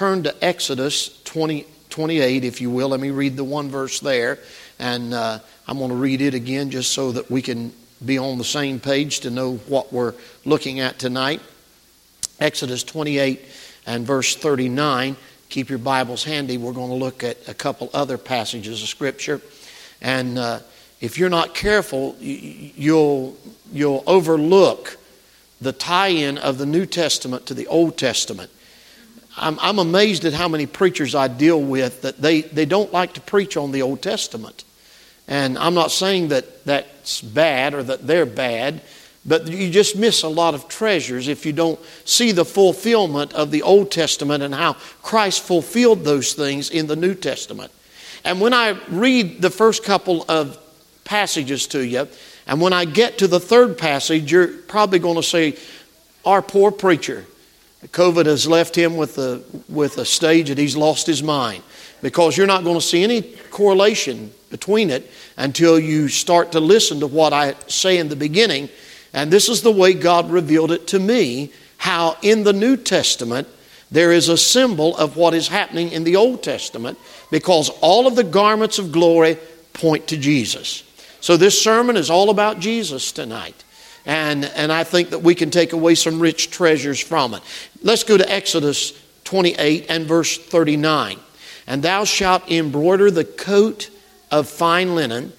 turn to Exodus 20, 28, if you will. Let me read the one verse there. And uh, I'm going to read it again just so that we can be on the same page to know what we're looking at tonight. Exodus 28 and verse 39. Keep your Bibles handy. We're going to look at a couple other passages of Scripture. And uh, if you're not careful, you'll, you'll overlook the tie in of the New Testament to the Old Testament. I'm, I'm amazed at how many preachers I deal with that they, they don't like to preach on the Old Testament. And I'm not saying that that's bad or that they're bad, but you just miss a lot of treasures if you don't see the fulfillment of the Old Testament and how Christ fulfilled those things in the New Testament. And when I read the first couple of passages to you, and when I get to the third passage, you're probably going to say, Our poor preacher. COVID has left him with a, with a stage that he's lost his mind because you're not going to see any correlation between it until you start to listen to what I say in the beginning. And this is the way God revealed it to me how in the New Testament there is a symbol of what is happening in the Old Testament because all of the garments of glory point to Jesus. So this sermon is all about Jesus tonight. And, and I think that we can take away some rich treasures from it. Let's go to Exodus 28 and verse 39. And thou shalt embroider the coat of fine linen.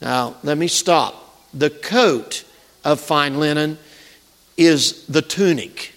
Now, let me stop. The coat of fine linen is the tunic.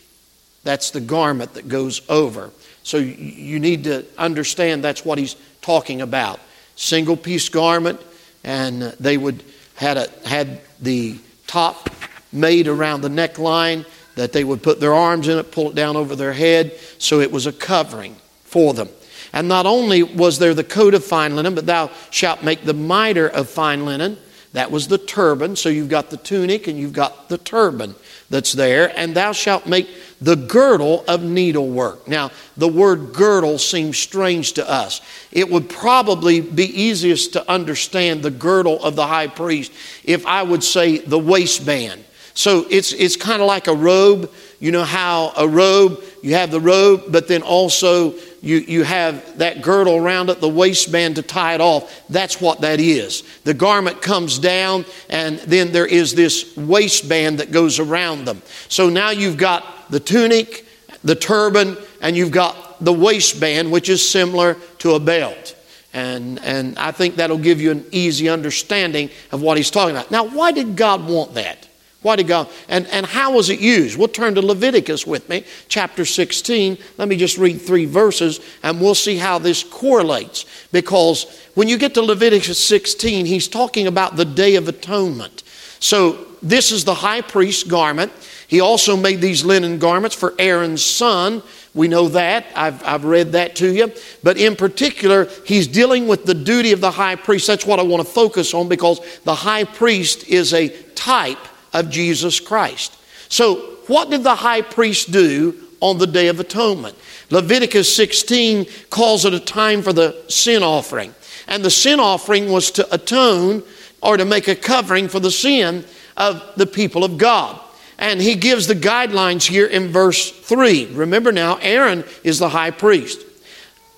That's the garment that goes over. So you need to understand that's what he's talking about. Single piece garment, and they would had a, had the top made around the neckline that they would put their arms in it, pull it down over their head, so it was a covering for them. And not only was there the coat of fine linen, but thou shalt make the mitre of fine linen. That was the turban. So you've got the tunic and you've got the turban that's there. And thou shalt make the girdle of needlework. Now, the word girdle seems strange to us. It would probably be easiest to understand the girdle of the high priest if I would say the waistband. So it's, it's kind of like a robe. You know how a robe, you have the robe, but then also you, you have that girdle around it, the waistband to tie it off. That's what that is. The garment comes down, and then there is this waistband that goes around them. So now you've got the tunic, the turban, and you've got the waistband, which is similar to a belt. And, and I think that'll give you an easy understanding of what he's talking about. Now, why did God want that? Why did God? And, and how was it used? We'll turn to Leviticus with me, chapter 16. Let me just read three verses and we'll see how this correlates. Because when you get to Leviticus 16, he's talking about the Day of Atonement. So this is the high priest's garment. He also made these linen garments for Aaron's son. We know that. I've, I've read that to you. But in particular, he's dealing with the duty of the high priest. That's what I want to focus on because the high priest is a type of Jesus Christ. So, what did the high priest do on the Day of Atonement? Leviticus 16 calls it a time for the sin offering. And the sin offering was to atone or to make a covering for the sin of the people of God. And he gives the guidelines here in verse 3. Remember now, Aaron is the high priest.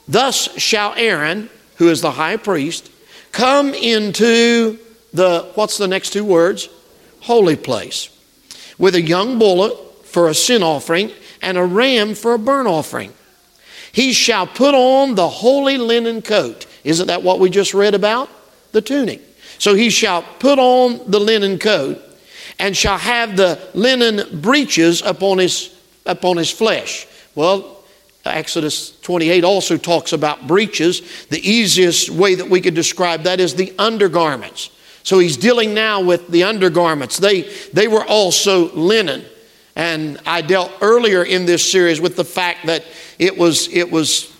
Thus shall Aaron, who is the high priest, come into the, what's the next two words? Holy place with a young bullock for a sin offering and a ram for a burnt offering. He shall put on the holy linen coat. Isn't that what we just read about? The tunic. So he shall put on the linen coat and shall have the linen breeches upon his, upon his flesh. Well, Exodus 28 also talks about breeches. The easiest way that we could describe that is the undergarments. So he's dealing now with the undergarments. They, they were also linen. And I dealt earlier in this series with the fact that it was, it was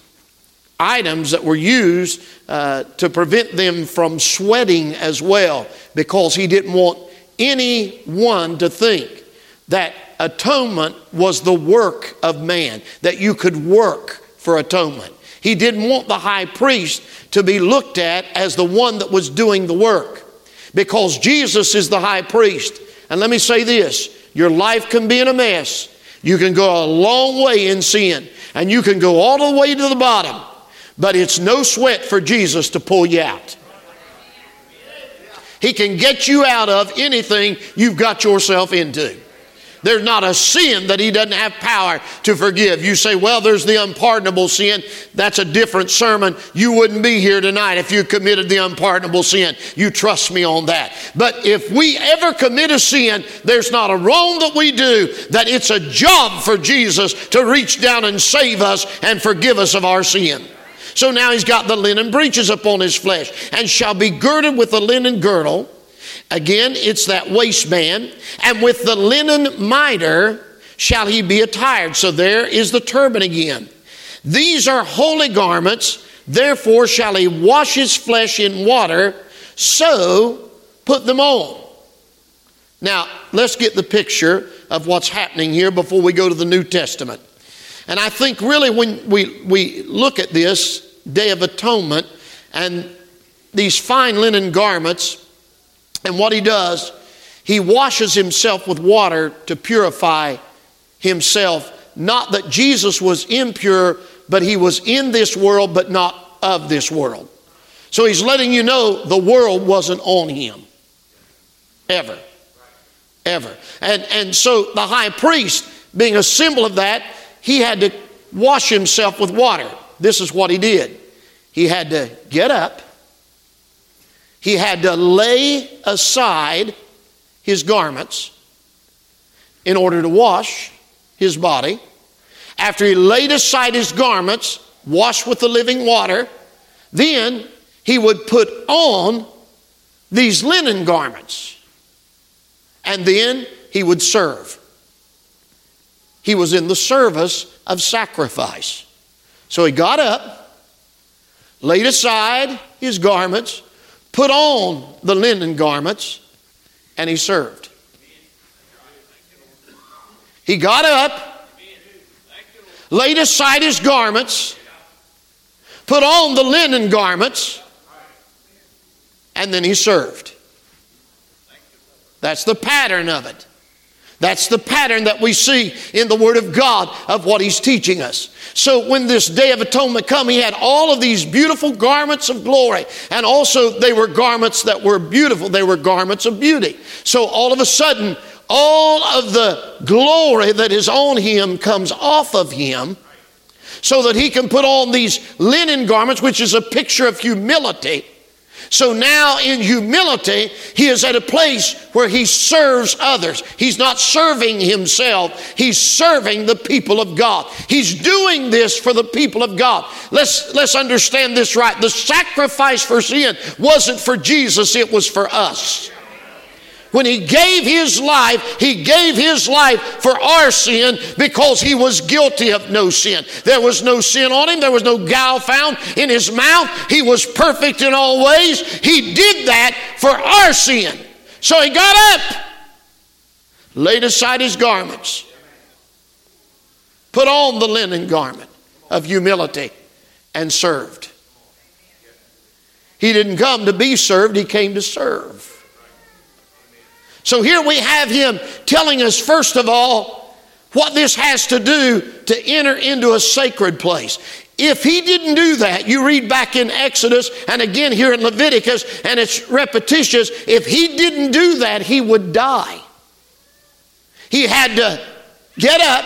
items that were used uh, to prevent them from sweating as well, because he didn't want anyone to think that atonement was the work of man, that you could work for atonement. He didn't want the high priest to be looked at as the one that was doing the work because Jesus is the high priest. And let me say this your life can be in a mess. You can go a long way in sin. And you can go all the way to the bottom, but it's no sweat for Jesus to pull you out. He can get you out of anything you've got yourself into. There's not a sin that He doesn't have power to forgive. You say, well, there's the unpardonable sin. That's a different sermon. You wouldn't be here tonight if you committed the unpardonable sin. You trust me on that. But if we ever commit a sin, there's not a wrong that we do that it's a job for Jesus to reach down and save us and forgive us of our sin. So now he's got the linen breeches upon his flesh and shall be girded with a linen girdle Again, it's that waistband. And with the linen mitre shall he be attired. So there is the turban again. These are holy garments. Therefore shall he wash his flesh in water. So put them on. Now, let's get the picture of what's happening here before we go to the New Testament. And I think really when we, we look at this Day of Atonement and these fine linen garments, and what he does, he washes himself with water to purify himself. Not that Jesus was impure, but he was in this world, but not of this world. So he's letting you know the world wasn't on him. Ever. Ever. And, and so the high priest, being a symbol of that, he had to wash himself with water. This is what he did. He had to get up, he had to lay aside his garments in order to wash his body. After he laid aside his garments, washed with the living water, then he would put on these linen garments. And then he would serve. He was in the service of sacrifice. So he got up, laid aside his garments, put on the linen garments, and he served. He got up, laid aside his garments, put on the linen garments, and then he served. That's the pattern of it. That's the pattern that we see in the Word of God of what He's teaching us. So when this Day of Atonement come, He had all of these beautiful garments of glory. And also they were garments that were beautiful. They were garments of beauty. So all of a sudden, all of the glory that is on Him comes off of Him so that He can put on these linen garments, which is a picture of humility so now, in humility, he is at a place where he serves others. He's not serving himself, he's serving the people of God. He's doing this for the people of God. Let's, let's understand this right. The sacrifice for sin wasn't for Jesus, it was for us. When he gave his life, he gave his life for our sin because he was guilty of no sin. There was no sin on him, there was no guile found in his mouth. He was perfect in all ways. He did that for our sin. So he got up, laid aside his garments, put on the linen garment of humility, and served. He didn't come to be served, he came to serve. So here we have him telling us, first of all, what this has to do to enter into a sacred place. If he didn't do that, you read back in Exodus and again here in Leviticus, and it's repetitious. If he didn't do that, he would die. He had to get up,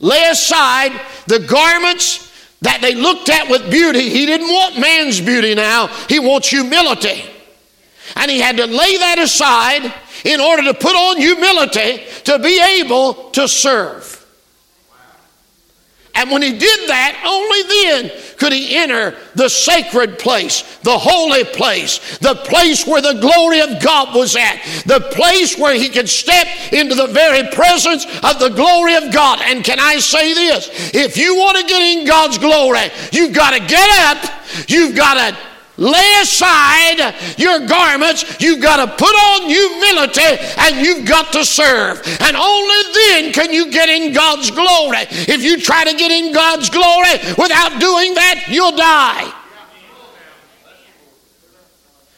lay aside the garments that they looked at with beauty. He didn't want man's beauty now, he wants humility. And he had to lay that aside in order to put on humility to be able to serve. And when he did that, only then could he enter the sacred place, the holy place, the place where the glory of God was at, the place where he could step into the very presence of the glory of God. And can I say this? If you want to get in God's glory, you've got to get up, you've got to lay aside your garments. You've got to put on humility and you've got to serve. And only then can you get in God's glory. If you try to get in God's glory without doing that, you'll die.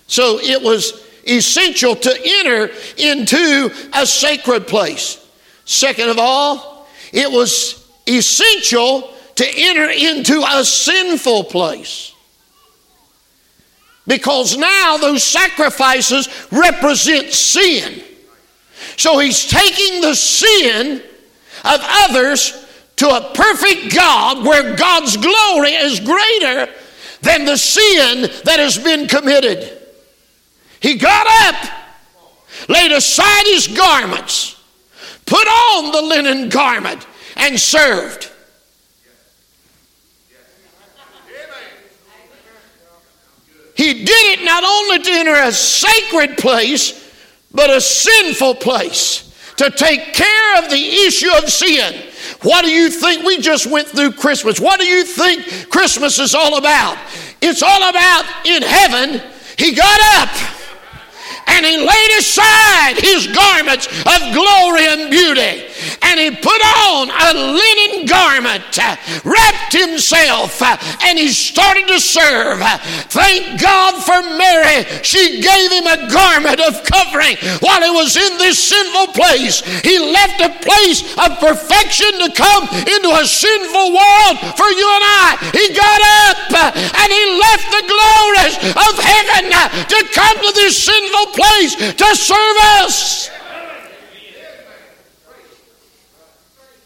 So it was essential to enter into a sacred place. Second of all, it was essential to enter into a sinful place. Because now those sacrifices represent sin. So he's taking the sin of others to a perfect God where God's glory is greater than the sin that has been committed. He got up, laid aside his garments, put on the linen garment, and served. He did it not only to enter a sacred place, but a sinful place to take care of the issue of sin. What do you think? We just went through Christmas. What do you think Christmas is all about? It's all about in heaven, he got up and he laid aside his garments of glory and beauty and he put on a linen garment, uh, wrapped himself, uh, and he started to serve. Uh, thank God for Mary. She gave him a garment of covering while he was in this sinful place. He left a place of perfection to come into a sinful world for you and I. He got up and he left the glories of heaven to come to this sinful place to serve us.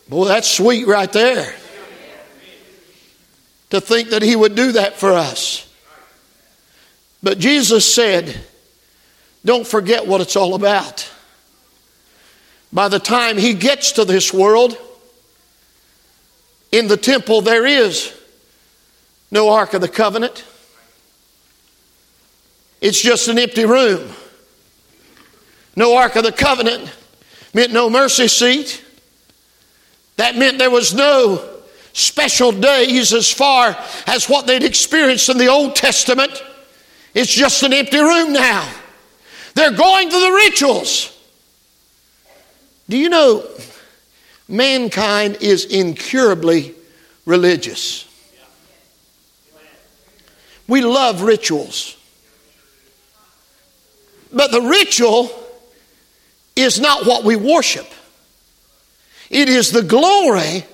Boy, that's sweet right there. To think that He would do that for us. But Jesus said, don't forget what it's all about. By the time He gets to this world, in the temple there is no Ark of the Covenant. It's just an empty room. No Ark of the Covenant meant no mercy seat. That meant there was no special days as far as what they'd experienced in the Old Testament. It's just an empty room now. They're going to the rituals. Do you know mankind is incurably religious? We love rituals. But the ritual is not what we worship. It is the glory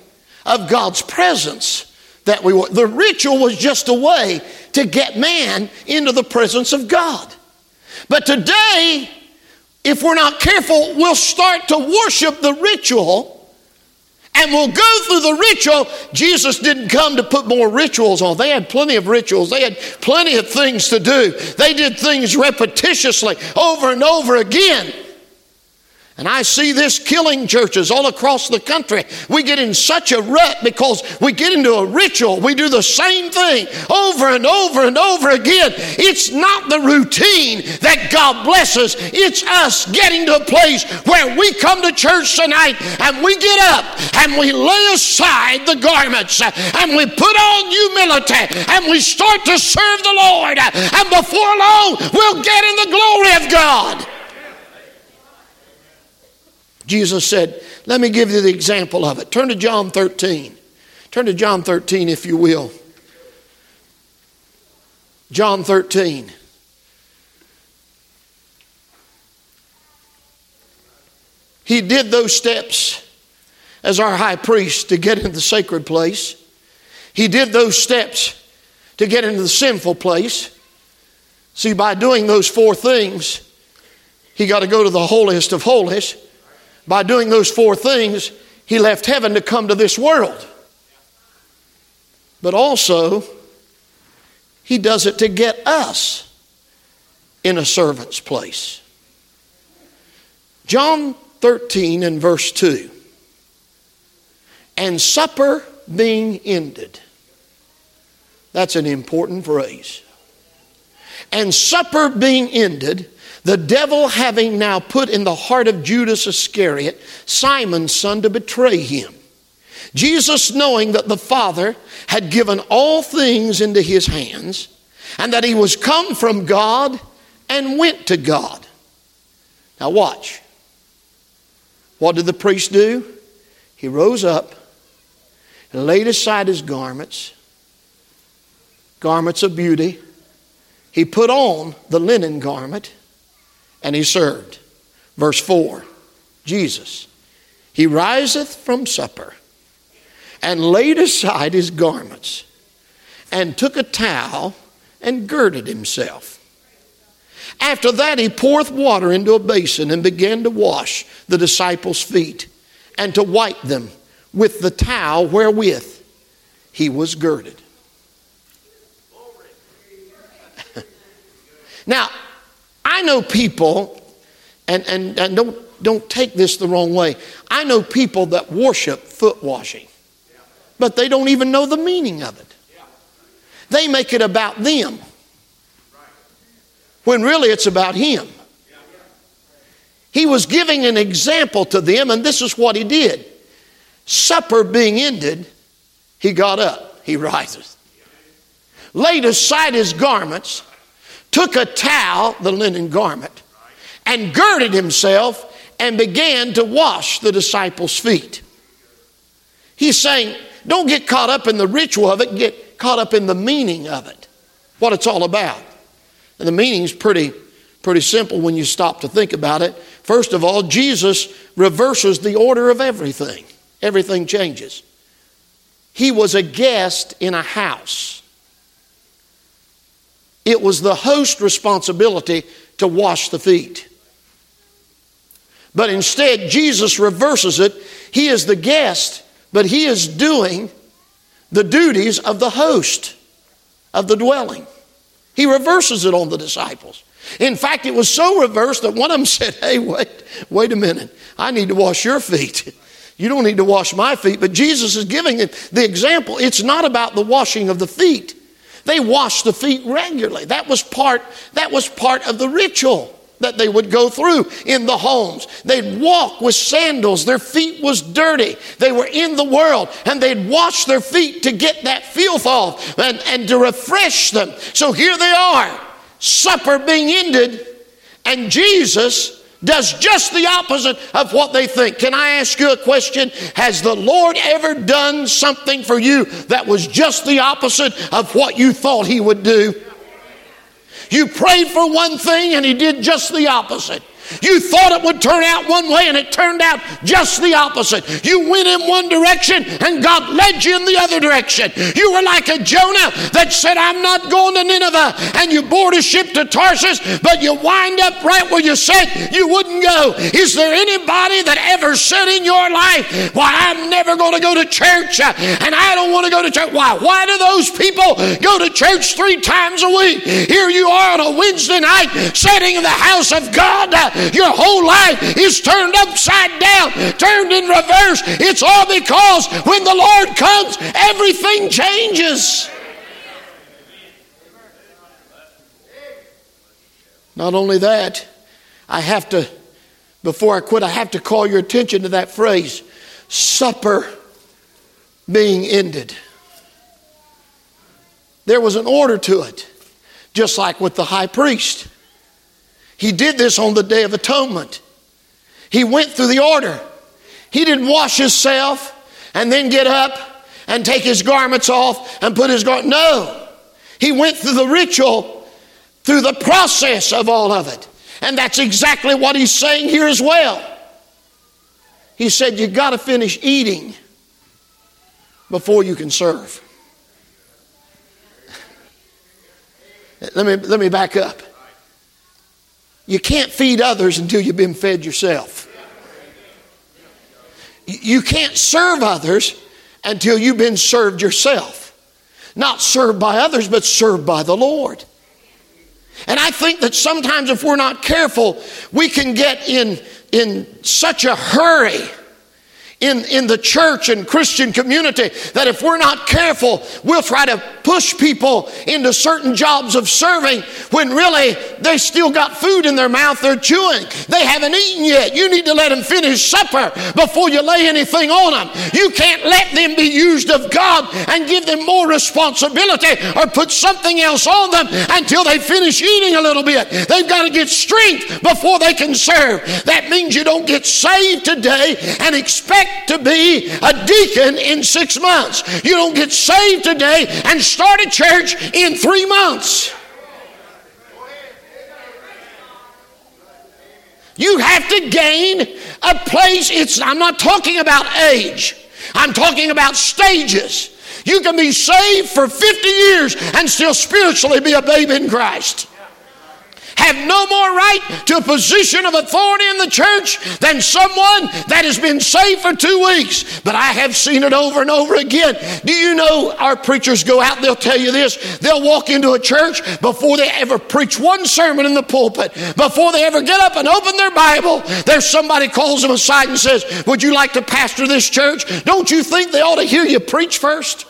of God's presence that we were. The ritual was just a way to get man into the presence of God. But today, if we're not careful, we'll start to worship the ritual and we'll go through the ritual. Jesus didn't come to put more rituals on. They had plenty of rituals, they had plenty of things to do. They did things repetitiously over and over again. And I see this killing churches all across the country. We get in such a rut because we get into a ritual. We do the same thing over and over and over again. It's not the routine that God blesses, it's us getting to a place where we come to church tonight and we get up and we lay aside the garments and we put on humility and we start to serve the Lord. And before long, we'll get in the glory of God. Jesus said, Let me give you the example of it. Turn to John 13. Turn to John 13, if you will. John 13. He did those steps as our high priest to get into the sacred place. He did those steps to get into the sinful place. See, by doing those four things, he got to go to the holiest of holies by doing those four things, he left heaven to come to this world. But also, he does it to get us in a servant's place. John 13 and verse 2. And supper being ended. That's an important phrase. And supper being ended, the devil having now put in the heart of Judas Iscariot, Simon's son, to betray him. Jesus, knowing that the Father had given all things into his hands, and that he was come from God and went to God. Now, watch. What did the priest do? He rose up and laid aside his garments, garments of beauty. He put on the linen garment and he served. Verse 4 Jesus, he riseth from supper and laid aside his garments and took a towel and girded himself. After that, he poureth water into a basin and began to wash the disciples' feet and to wipe them with the towel wherewith he was girded. now, I know people, and, and, and don't, don't take this the wrong way, I know people that worship foot washing, but they don't even know the meaning of it. They make it about them when really it's about him. He was giving an example to them, and this is what he did. Supper being ended, he got up, he rises, laid aside his garments, took a towel, the linen garment, and girded himself and began to wash the disciples' feet. He's saying, don't get caught up in the ritual of it, get caught up in the meaning of it, what it's all about. And the meaning is pretty, pretty simple when you stop to think about it. First of all, Jesus reverses the order of everything, everything changes. He was a guest in a house. It was the host's responsibility to wash the feet. But instead, Jesus reverses it. He is the guest, but he is doing the duties of the host of the dwelling. He reverses it on the disciples. In fact, it was so reversed that one of them said, Hey, wait, wait a minute. I need to wash your feet. You don't need to wash my feet. But Jesus is giving the example. It's not about the washing of the feet. They washed the feet regularly. That was part, that was part of the ritual that they would go through in the homes. They'd walk with sandals. Their feet was dirty. They were in the world and they'd wash their feet to get that filth off and, and to refresh them. So here they are, supper being ended, and Jesus does just the opposite of what they think. Can I ask you a question? Has the Lord ever done something for you that was just the opposite of what you thought He would do? You prayed for one thing and He did just the opposite. You thought it would turn out one way and it turned out just the opposite. You went in one direction and God led you in the other direction. You were like a Jonah that said, I'm not going to Nineveh. And you board a ship to Tarsus, but you wind up right where you said you wouldn't go. Is there anybody that ever said in your life, Why, I'm never going to go to church uh, and I don't want to go to church? Why? Why do those people go to church three times a week? Here you are on a Wednesday night sitting in the house of God uh, your whole life is turned upside down, turned in reverse. It's all because when the Lord comes, everything changes. Not only that, I have to, before I quit, I have to call your attention to that phrase supper being ended. There was an order to it, just like with the high priest. He did this on the Day of Atonement. He went through the order. He didn't wash himself and then get up and take his garments off and put his garment. No. He went through the ritual, through the process of all of it. And that's exactly what he's saying here as well. He said, You got to finish eating before you can serve. Let me, let me back up. You can't feed others until you've been fed yourself. You can't serve others until you've been served yourself. Not served by others, but served by the Lord. And I think that sometimes if we're not careful, we can get in, in such a hurry in, in the church and Christian community that if we're not careful, we'll try to push people into certain jobs of serving when really they still got food in their mouth they're chewing. They haven't eaten yet. You need to let them finish supper before you lay anything on them. You can't let them be used of God and give them more responsibility or put something else on them until they finish eating a little bit. They've got to get strength before they can serve. That means you don't get saved today and expect to be a deacon in six months. You don't get saved today and start a church in three months. You have to gain a place. It's, I'm not talking about age. I'm talking about stages. You can be saved for 50 years and still spiritually be a babe in Christ have no more right to a position of authority in the church than someone that has been saved for two weeks. But I have seen it over and over again. Do you know our preachers go out, they'll tell you this. They'll walk into a church before they ever preach one sermon in the pulpit, before they ever get up and open their Bible, there's somebody calls them aside and says, Would you like to pastor this church? Don't you think they ought to hear you preach first?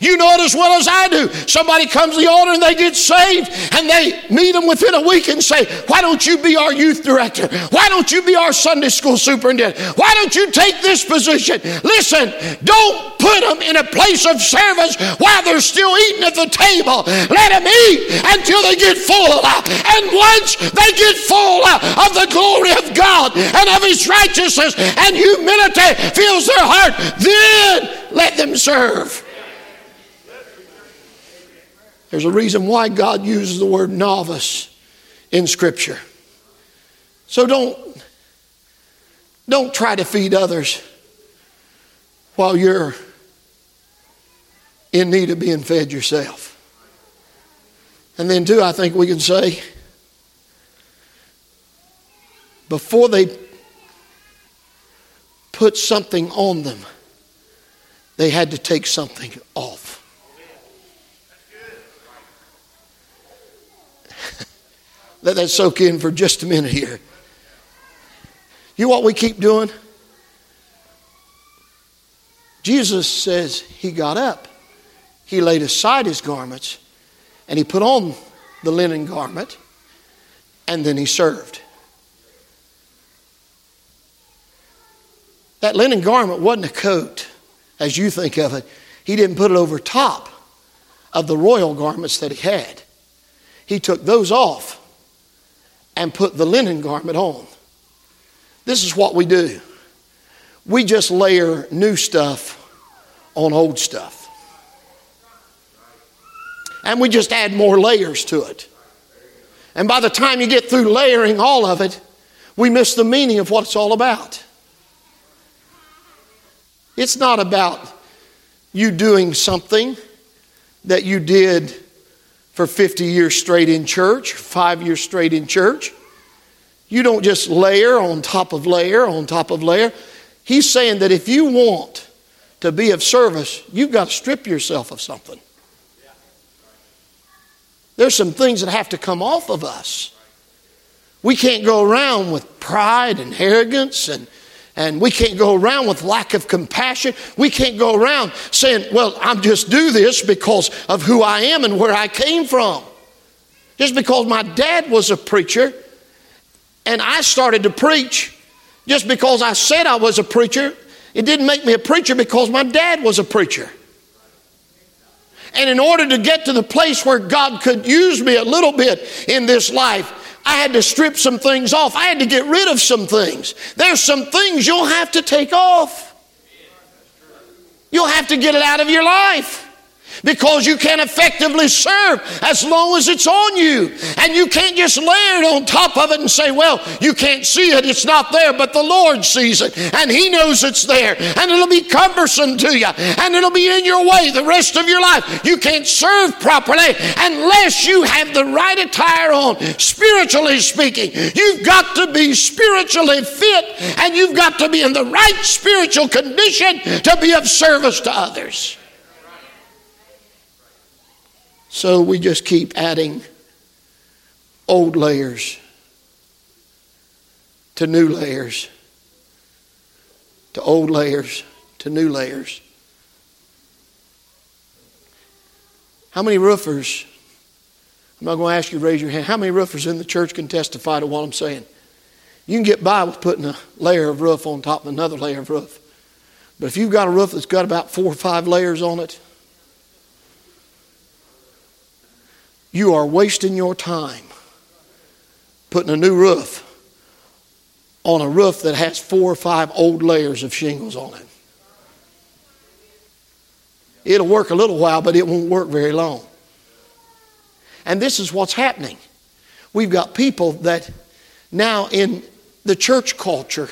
You know it as well as I do. Somebody comes to the altar and they get saved and they meet them within a week and say, Why don't you be our youth director? Why don't you be our Sunday school superintendent? Why don't you take this position? Listen, don't put them in a place of service while they're still eating at the table. Let them eat until they get full. And once they get full of the glory of God and of His righteousness and humility fills their heart, then let them serve. There's a reason why God uses the word novice in Scripture. So don't, don't try to feed others while you're in need of being fed yourself. And then, too, I think we can say, before they put something on them, they had to take something off. Let that soak in for just a minute here. You know what we keep doing? Jesus says he got up, he laid aside his garments, and he put on the linen garment, and then he served. That linen garment wasn't a coat, as you think of it. He didn't put it over top of the royal garments that he had. He took those off and put the linen garment on. This is what we do we just layer new stuff on old stuff. And we just add more layers to it. And by the time you get through layering all of it, we miss the meaning of what it's all about. It's not about you doing something that you did for 50 years straight in church, five years straight in church. You don't just layer on top of layer on top of layer. He's saying that if you want to be of service, you've got to strip yourself of something. There's some things that have to come off of us. We can't go around with pride and arrogance and and we can't go around with lack of compassion. We can't go around saying, well, I'm just do this because of who I am and where I came from. Just because my dad was a preacher and I started to preach, just because I said I was a preacher, it didn't make me a preacher because my dad was a preacher. And in order to get to the place where God could use me a little bit in this life, I had to strip some things off. I had to get rid of some things. There's some things you'll have to take off. You'll have to get it out of your life because you can't effectively serve as long as it's on you. And you can't just layer it on top of it and say, well, you can't see it, it's not there, but the Lord sees it and He knows it's there. And it'll be cumbersome to you and it'll be in your way the rest of your life. You can't serve properly unless you have the right attire on, spiritually speaking. You've got to be spiritually fit and you've got to be in the right spiritual condition to be of service to others. So we just keep adding old layers to new layers, to old layers to new layers. How many roofers? I'm not going to ask you to raise your hand. How many roofers in the church can testify to what I'm saying? You can get by with putting a layer of roof on top of another layer of roof. But if you've got a roof that's got about four or five layers on it, you are wasting your time putting a new roof on a roof that has four or five old layers of shingles on it. It'll work a little while, but it won't work very long. And this is what's happening. We've got people that now in the church culture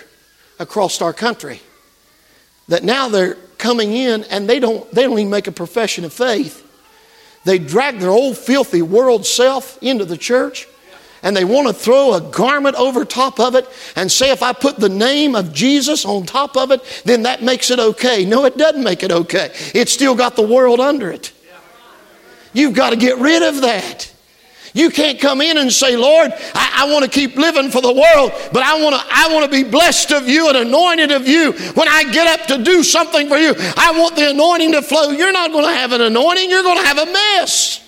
across our country. That now they're coming in and they don't, they don't even make a profession of faith. They drag their old filthy world self into the church and they want to throw a garment over top of it and say, if I put the name of Jesus on top of it, then that makes it okay. No, it doesn't make it okay. It's still got the world under it. You've got to get rid of that. You can't come in and say, Lord, I, I want to keep living for the world, but I want to I want to be blessed of you and anointed of you. When I get up to do something for you, I want the anointing to flow. You're not going to have an anointing, you're going to have a mess.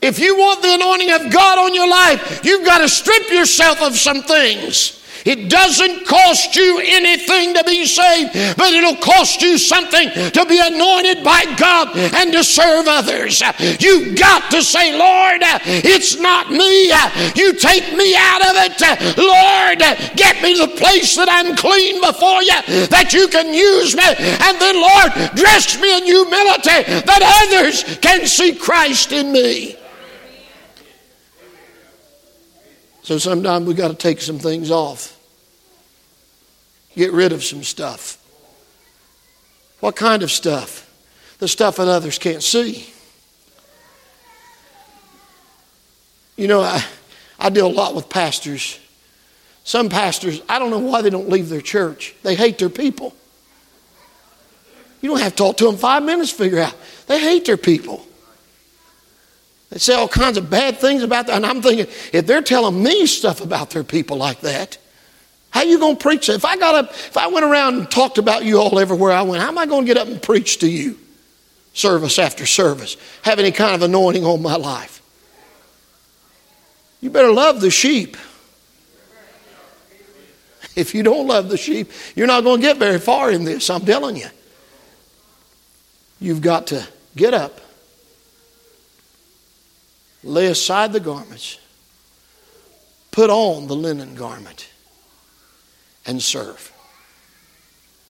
If you want the anointing of God on your life, you've got to strip yourself of some things. It doesn't cost you anything to be saved, but it'll cost you something to be anointed by God and to serve others. You've got to say, Lord, it's not me. You take me out of it. Lord, get me the place that I'm clean before you, that you can use me. And then, Lord, dress me in humility that others can see Christ in me. So sometimes we've got to take some things off, get rid of some stuff. What kind of stuff? The stuff that others can't see. You know, I, I deal a lot with pastors. Some pastors, I don't know why they don't leave their church. They hate their people. You don't have to talk to them five minutes to figure out. They hate their people. They say all kinds of bad things about that. And I'm thinking, if they're telling me stuff about their people like that, how you going to preach that? If I got up, if I went around and talked about you all everywhere I went, how am I going to get up and preach to you? Service after service. Have any kind of anointing on my life. You better love the sheep. If you don't love the sheep, you're not going to get very far in this, I'm telling you. You've got to get up lay aside the garments, put on the linen garment, and serve.